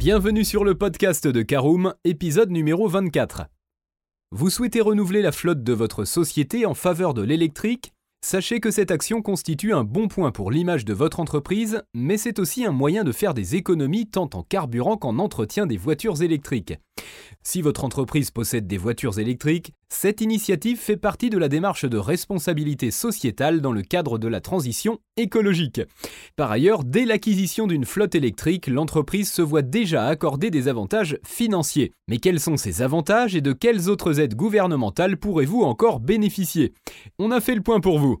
Bienvenue sur le podcast de Caroom, épisode numéro 24. Vous souhaitez renouveler la flotte de votre société en faveur de l'électrique? Sachez que cette action constitue un bon point pour l'image de votre entreprise, mais c'est aussi un moyen de faire des économies tant en carburant qu'en entretien des voitures électriques. Si votre entreprise possède des voitures électriques, cette initiative fait partie de la démarche de responsabilité sociétale dans le cadre de la transition écologique. Par ailleurs, dès l'acquisition d'une flotte électrique, l'entreprise se voit déjà accorder des avantages financiers. Mais quels sont ces avantages et de quelles autres aides gouvernementales pourrez-vous encore bénéficier? On a fait le point pour vous.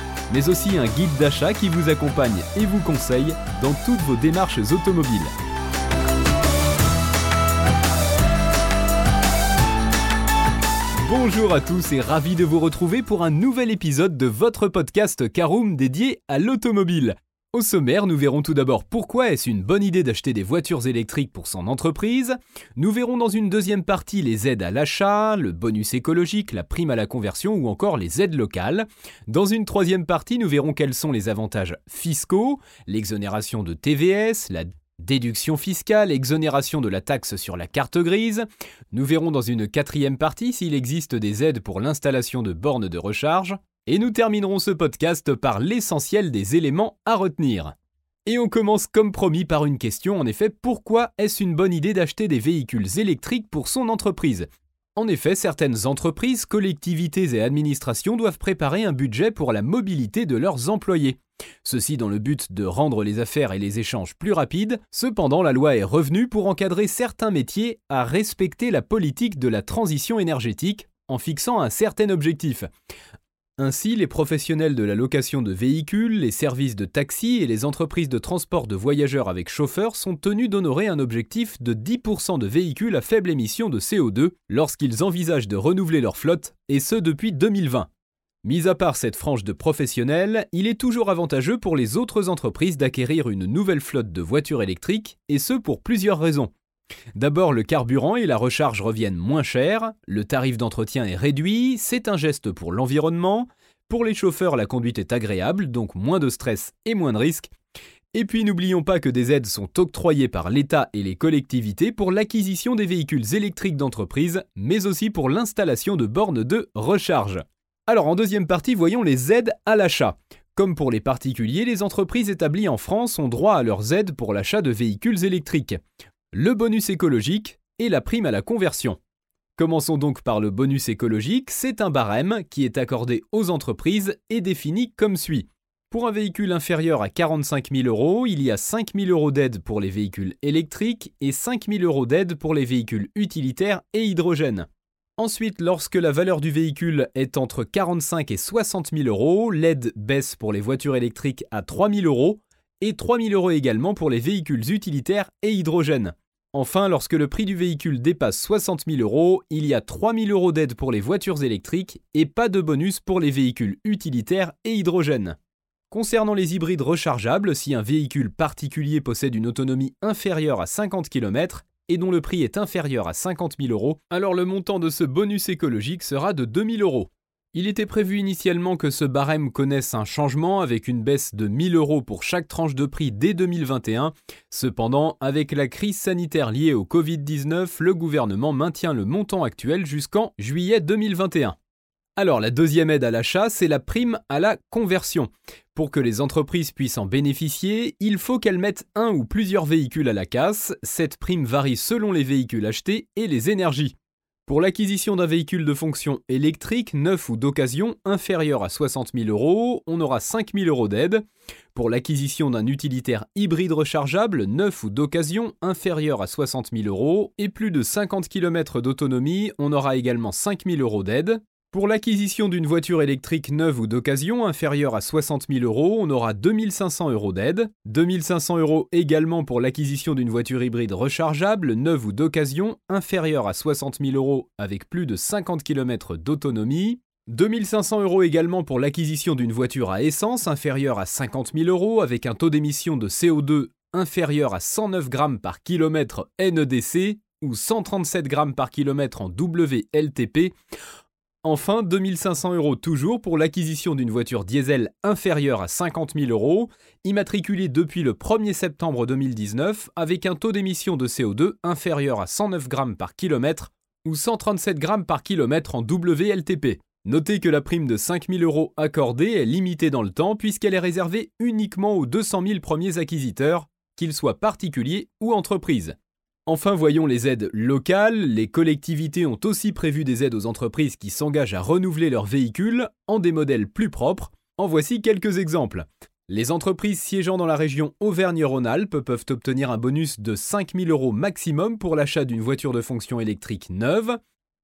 mais aussi un guide d'achat qui vous accompagne et vous conseille dans toutes vos démarches automobiles. Bonjour à tous et ravi de vous retrouver pour un nouvel épisode de votre podcast Caroom dédié à l'automobile. Au sommaire, nous verrons tout d'abord pourquoi est-ce une bonne idée d'acheter des voitures électriques pour son entreprise. Nous verrons dans une deuxième partie les aides à l'achat, le bonus écologique, la prime à la conversion ou encore les aides locales. Dans une troisième partie, nous verrons quels sont les avantages fiscaux, l'exonération de TVS, la déduction fiscale, exonération de la taxe sur la carte grise. Nous verrons dans une quatrième partie s'il existe des aides pour l'installation de bornes de recharge. Et nous terminerons ce podcast par l'essentiel des éléments à retenir. Et on commence comme promis par une question, en effet, pourquoi est-ce une bonne idée d'acheter des véhicules électriques pour son entreprise? En effet, certaines entreprises, collectivités et administrations doivent préparer un budget pour la mobilité de leurs employés. Ceci dans le but de rendre les affaires et les échanges plus rapides, cependant la loi est revenue pour encadrer certains métiers à respecter la politique de la transition énergétique en fixant un certain objectif. Ainsi, les professionnels de la location de véhicules, les services de taxi et les entreprises de transport de voyageurs avec chauffeur sont tenus d'honorer un objectif de 10% de véhicules à faible émission de CO2 lorsqu'ils envisagent de renouveler leur flotte, et ce depuis 2020. Mis à part cette frange de professionnels, il est toujours avantageux pour les autres entreprises d'acquérir une nouvelle flotte de voitures électriques, et ce pour plusieurs raisons. D'abord, le carburant et la recharge reviennent moins chers, le tarif d'entretien est réduit, c'est un geste pour l'environnement, pour les chauffeurs la conduite est agréable, donc moins de stress et moins de risques. Et puis n'oublions pas que des aides sont octroyées par l'État et les collectivités pour l'acquisition des véhicules électriques d'entreprise, mais aussi pour l'installation de bornes de recharge. Alors en deuxième partie, voyons les aides à l'achat. Comme pour les particuliers, les entreprises établies en France ont droit à leurs aides pour l'achat de véhicules électriques le bonus écologique et la prime à la conversion. Commençons donc par le bonus écologique, c'est un barème qui est accordé aux entreprises et défini comme suit. Pour un véhicule inférieur à 45 000 euros, il y a 5 000 euros d'aide pour les véhicules électriques et 5 000 euros d'aide pour les véhicules utilitaires et hydrogène. Ensuite, lorsque la valeur du véhicule est entre 45 et 60 000 euros, l'aide baisse pour les voitures électriques à 3 000 euros et 3 000 euros également pour les véhicules utilitaires et hydrogène. Enfin, lorsque le prix du véhicule dépasse 60 000 euros, il y a 3 000 euros d'aide pour les voitures électriques et pas de bonus pour les véhicules utilitaires et hydrogène. Concernant les hybrides rechargeables, si un véhicule particulier possède une autonomie inférieure à 50 km et dont le prix est inférieur à 50 000 euros, alors le montant de ce bonus écologique sera de 2 000 euros. Il était prévu initialement que ce barème connaisse un changement avec une baisse de 1000 euros pour chaque tranche de prix dès 2021. Cependant, avec la crise sanitaire liée au Covid-19, le gouvernement maintient le montant actuel jusqu'en juillet 2021. Alors la deuxième aide à l'achat, c'est la prime à la conversion. Pour que les entreprises puissent en bénéficier, il faut qu'elles mettent un ou plusieurs véhicules à la casse. Cette prime varie selon les véhicules achetés et les énergies. Pour l'acquisition d'un véhicule de fonction électrique, neuf ou d'occasion, inférieur à 60 000 euros, on aura 5 000 euros d'aide. Pour l'acquisition d'un utilitaire hybride rechargeable, neuf ou d'occasion, inférieur à 60 000 euros, et plus de 50 km d'autonomie, on aura également 5 000 euros d'aide. Pour l'acquisition d'une voiture électrique neuve ou d'occasion inférieure à 60 000 euros, on aura 2500 euros d'aide. 2500 euros également pour l'acquisition d'une voiture hybride rechargeable, neuve ou d'occasion, inférieure à 60 000 euros avec plus de 50 km d'autonomie. 2500 euros également pour l'acquisition d'une voiture à essence inférieure à 50 000 euros avec un taux d'émission de CO2 inférieur à 109 grammes par kilomètre NEDC ou 137 grammes par kilomètre en WLTP. Enfin, 2500 euros toujours pour l'acquisition d'une voiture diesel inférieure à 50 000 euros, immatriculée depuis le 1er septembre 2019 avec un taux d'émission de CO2 inférieur à 109 grammes par kilomètre ou 137 grammes par kilomètre en WLTP. Notez que la prime de 5000 euros accordée est limitée dans le temps puisqu'elle est réservée uniquement aux 200 000 premiers acquisiteurs, qu'ils soient particuliers ou entreprises. Enfin, voyons les aides locales. Les collectivités ont aussi prévu des aides aux entreprises qui s'engagent à renouveler leurs véhicules en des modèles plus propres. En voici quelques exemples. Les entreprises siégeant dans la région Auvergne-Rhône-Alpes peuvent obtenir un bonus de 5000 euros maximum pour l'achat d'une voiture de fonction électrique neuve.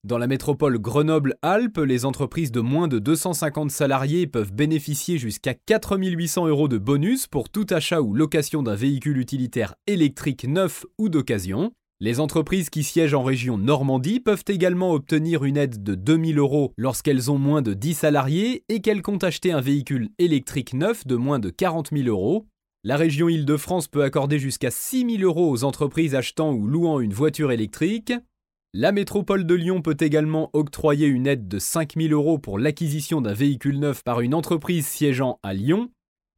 Dans la métropole Grenoble-Alpes, les entreprises de moins de 250 salariés peuvent bénéficier jusqu'à 4800 euros de bonus pour tout achat ou location d'un véhicule utilitaire électrique neuf ou d'occasion. Les entreprises qui siègent en région Normandie peuvent également obtenir une aide de 2000 euros lorsqu'elles ont moins de 10 salariés et qu'elles comptent acheter un véhicule électrique neuf de moins de 40 000 euros. La région Île-de-France peut accorder jusqu'à 6 000 euros aux entreprises achetant ou louant une voiture électrique. La métropole de Lyon peut également octroyer une aide de 5000 euros pour l'acquisition d'un véhicule neuf par une entreprise siégeant à Lyon.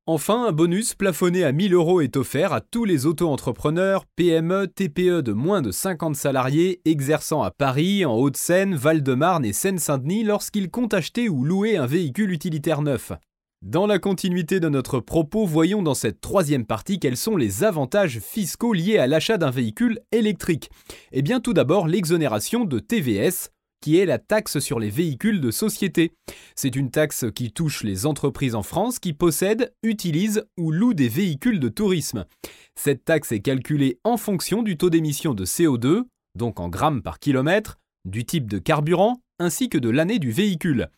Enfin, un bonus plafonné à 1000 euros est offert à tous les auto-entrepreneurs, PME, TPE de moins de 50 salariés exerçant à Paris, en Haute-Seine, Val-de-Marne et Seine-Saint-Denis lorsqu'ils comptent acheter ou louer un véhicule utilitaire neuf. Dans la continuité de notre propos, voyons dans cette troisième partie quels sont les avantages fiscaux liés à l'achat d'un véhicule électrique. Eh bien tout d'abord l'exonération de TVS, qui est la taxe sur les véhicules de société. C'est une taxe qui touche les entreprises en France qui possèdent, utilisent ou louent des véhicules de tourisme. Cette taxe est calculée en fonction du taux d'émission de CO2, donc en grammes par kilomètre, du type de carburant ainsi que de l'année du véhicule.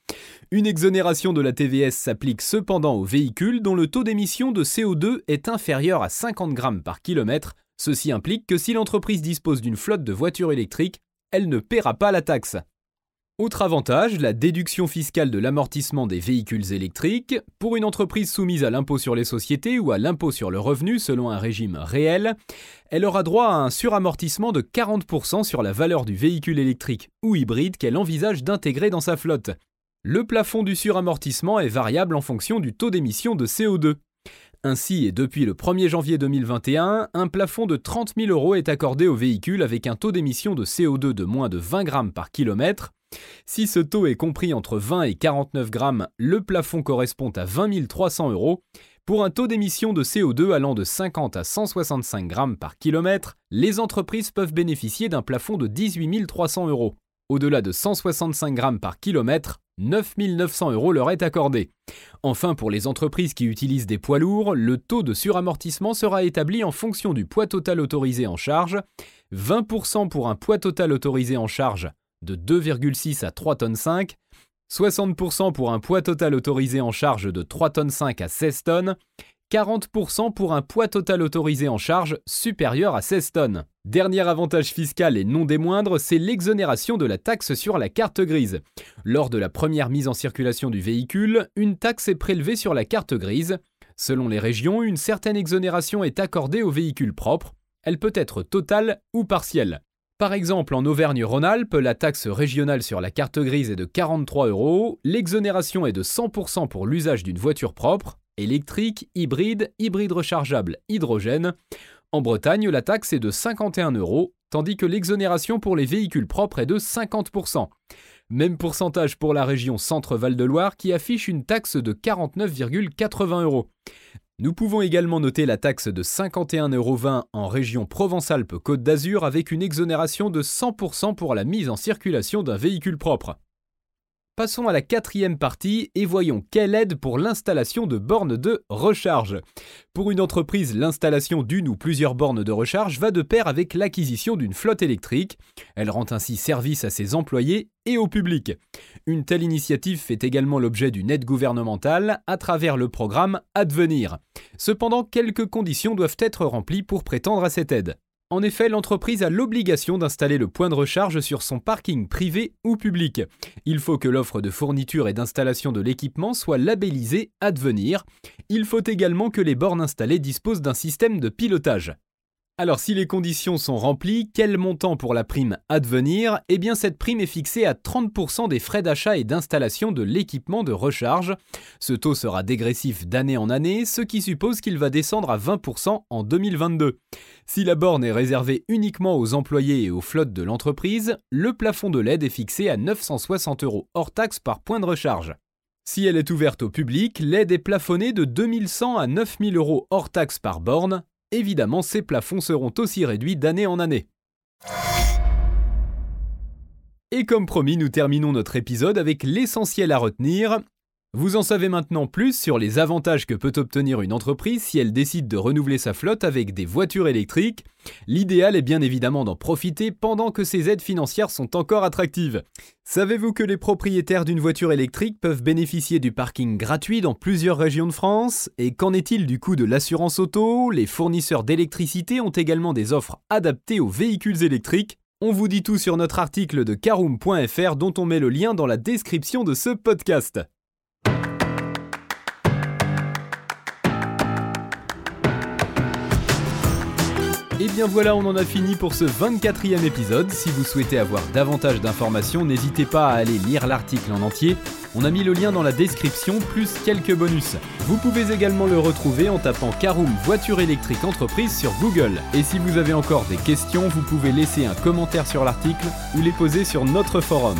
Une exonération de la TVS s'applique cependant aux véhicules dont le taux d'émission de CO2 est inférieur à 50 grammes par kilomètre. Ceci implique que si l'entreprise dispose d'une flotte de voitures électriques, elle ne paiera pas la taxe. Autre avantage, la déduction fiscale de l'amortissement des véhicules électriques. Pour une entreprise soumise à l'impôt sur les sociétés ou à l'impôt sur le revenu selon un régime réel, elle aura droit à un suramortissement de 40% sur la valeur du véhicule électrique ou hybride qu'elle envisage d'intégrer dans sa flotte. Le plafond du suramortissement est variable en fonction du taux d'émission de CO2. Ainsi, et depuis le 1er janvier 2021, un plafond de 30 000 euros est accordé aux véhicules avec un taux d'émission de CO2 de moins de 20 grammes par kilomètre si ce taux est compris entre 20 et 49 grammes, le plafond correspond à 20 300 euros. Pour un taux d'émission de CO2 allant de 50 à 165 grammes par kilomètre, les entreprises peuvent bénéficier d'un plafond de 18 300 euros. Au-delà de 165 grammes par kilomètre, 9 900 euros leur est accordé. Enfin, pour les entreprises qui utilisent des poids lourds, le taux de suramortissement sera établi en fonction du poids total autorisé en charge. 20% pour un poids total autorisé en charge de 2,6 à 3 tonnes 5, 60% pour un poids total autorisé en charge de 3 tonnes 5 à 16 tonnes, 40% pour un poids total autorisé en charge supérieur à 16 tonnes. Dernier avantage fiscal et non des moindres, c'est l'exonération de la taxe sur la carte grise. Lors de la première mise en circulation du véhicule, une taxe est prélevée sur la carte grise. Selon les régions, une certaine exonération est accordée aux véhicules propres. Elle peut être totale ou partielle. Par exemple, en Auvergne-Rhône-Alpes, la taxe régionale sur la carte grise est de 43 euros, l'exonération est de 100% pour l'usage d'une voiture propre, électrique, hybride, hybride rechargeable, hydrogène. En Bretagne, la taxe est de 51 euros, tandis que l'exonération pour les véhicules propres est de 50%. Même pourcentage pour la région Centre-Val de Loire qui affiche une taxe de 49,80 euros. Nous pouvons également noter la taxe de 51,20 euros en région Provence-Alpes-Côte d'Azur avec une exonération de 100% pour la mise en circulation d'un véhicule propre. Passons à la quatrième partie et voyons quelle aide pour l'installation de bornes de recharge. Pour une entreprise, l'installation d'une ou plusieurs bornes de recharge va de pair avec l'acquisition d'une flotte électrique. Elle rend ainsi service à ses employés et au public. Une telle initiative fait également l'objet d'une aide gouvernementale à travers le programme Advenir. Cependant, quelques conditions doivent être remplies pour prétendre à cette aide. En effet, l'entreprise a l'obligation d'installer le point de recharge sur son parking privé ou public. Il faut que l'offre de fourniture et d'installation de l'équipement soit labellisée Advenir. Il faut également que les bornes installées disposent d'un système de pilotage. Alors si les conditions sont remplies, quel montant pour la prime Advenir Eh bien cette prime est fixée à 30% des frais d'achat et d'installation de l'équipement de recharge. Ce taux sera dégressif d'année en année, ce qui suppose qu'il va descendre à 20% en 2022. Si la borne est réservée uniquement aux employés et aux flottes de l'entreprise, le plafond de l'aide est fixé à 960 euros hors taxe par point de recharge. Si elle est ouverte au public, l'aide est plafonnée de 2100 à 9000 euros hors taxe par borne, Évidemment, ces plafonds seront aussi réduits d'année en année. Et comme promis, nous terminons notre épisode avec l'essentiel à retenir. Vous en savez maintenant plus sur les avantages que peut obtenir une entreprise si elle décide de renouveler sa flotte avec des voitures électriques. L'idéal est bien évidemment d'en profiter pendant que ces aides financières sont encore attractives. Savez-vous que les propriétaires d'une voiture électrique peuvent bénéficier du parking gratuit dans plusieurs régions de France? Et qu'en est-il du coût de l'assurance auto? Les fournisseurs d'électricité ont également des offres adaptées aux véhicules électriques. On vous dit tout sur notre article de caroom.fr dont on met le lien dans la description de ce podcast. Et bien voilà, on en a fini pour ce 24e épisode. Si vous souhaitez avoir davantage d'informations, n'hésitez pas à aller lire l'article en entier. On a mis le lien dans la description, plus quelques bonus. Vous pouvez également le retrouver en tapant Caroom Voiture électrique entreprise sur Google. Et si vous avez encore des questions, vous pouvez laisser un commentaire sur l'article ou les poser sur notre forum.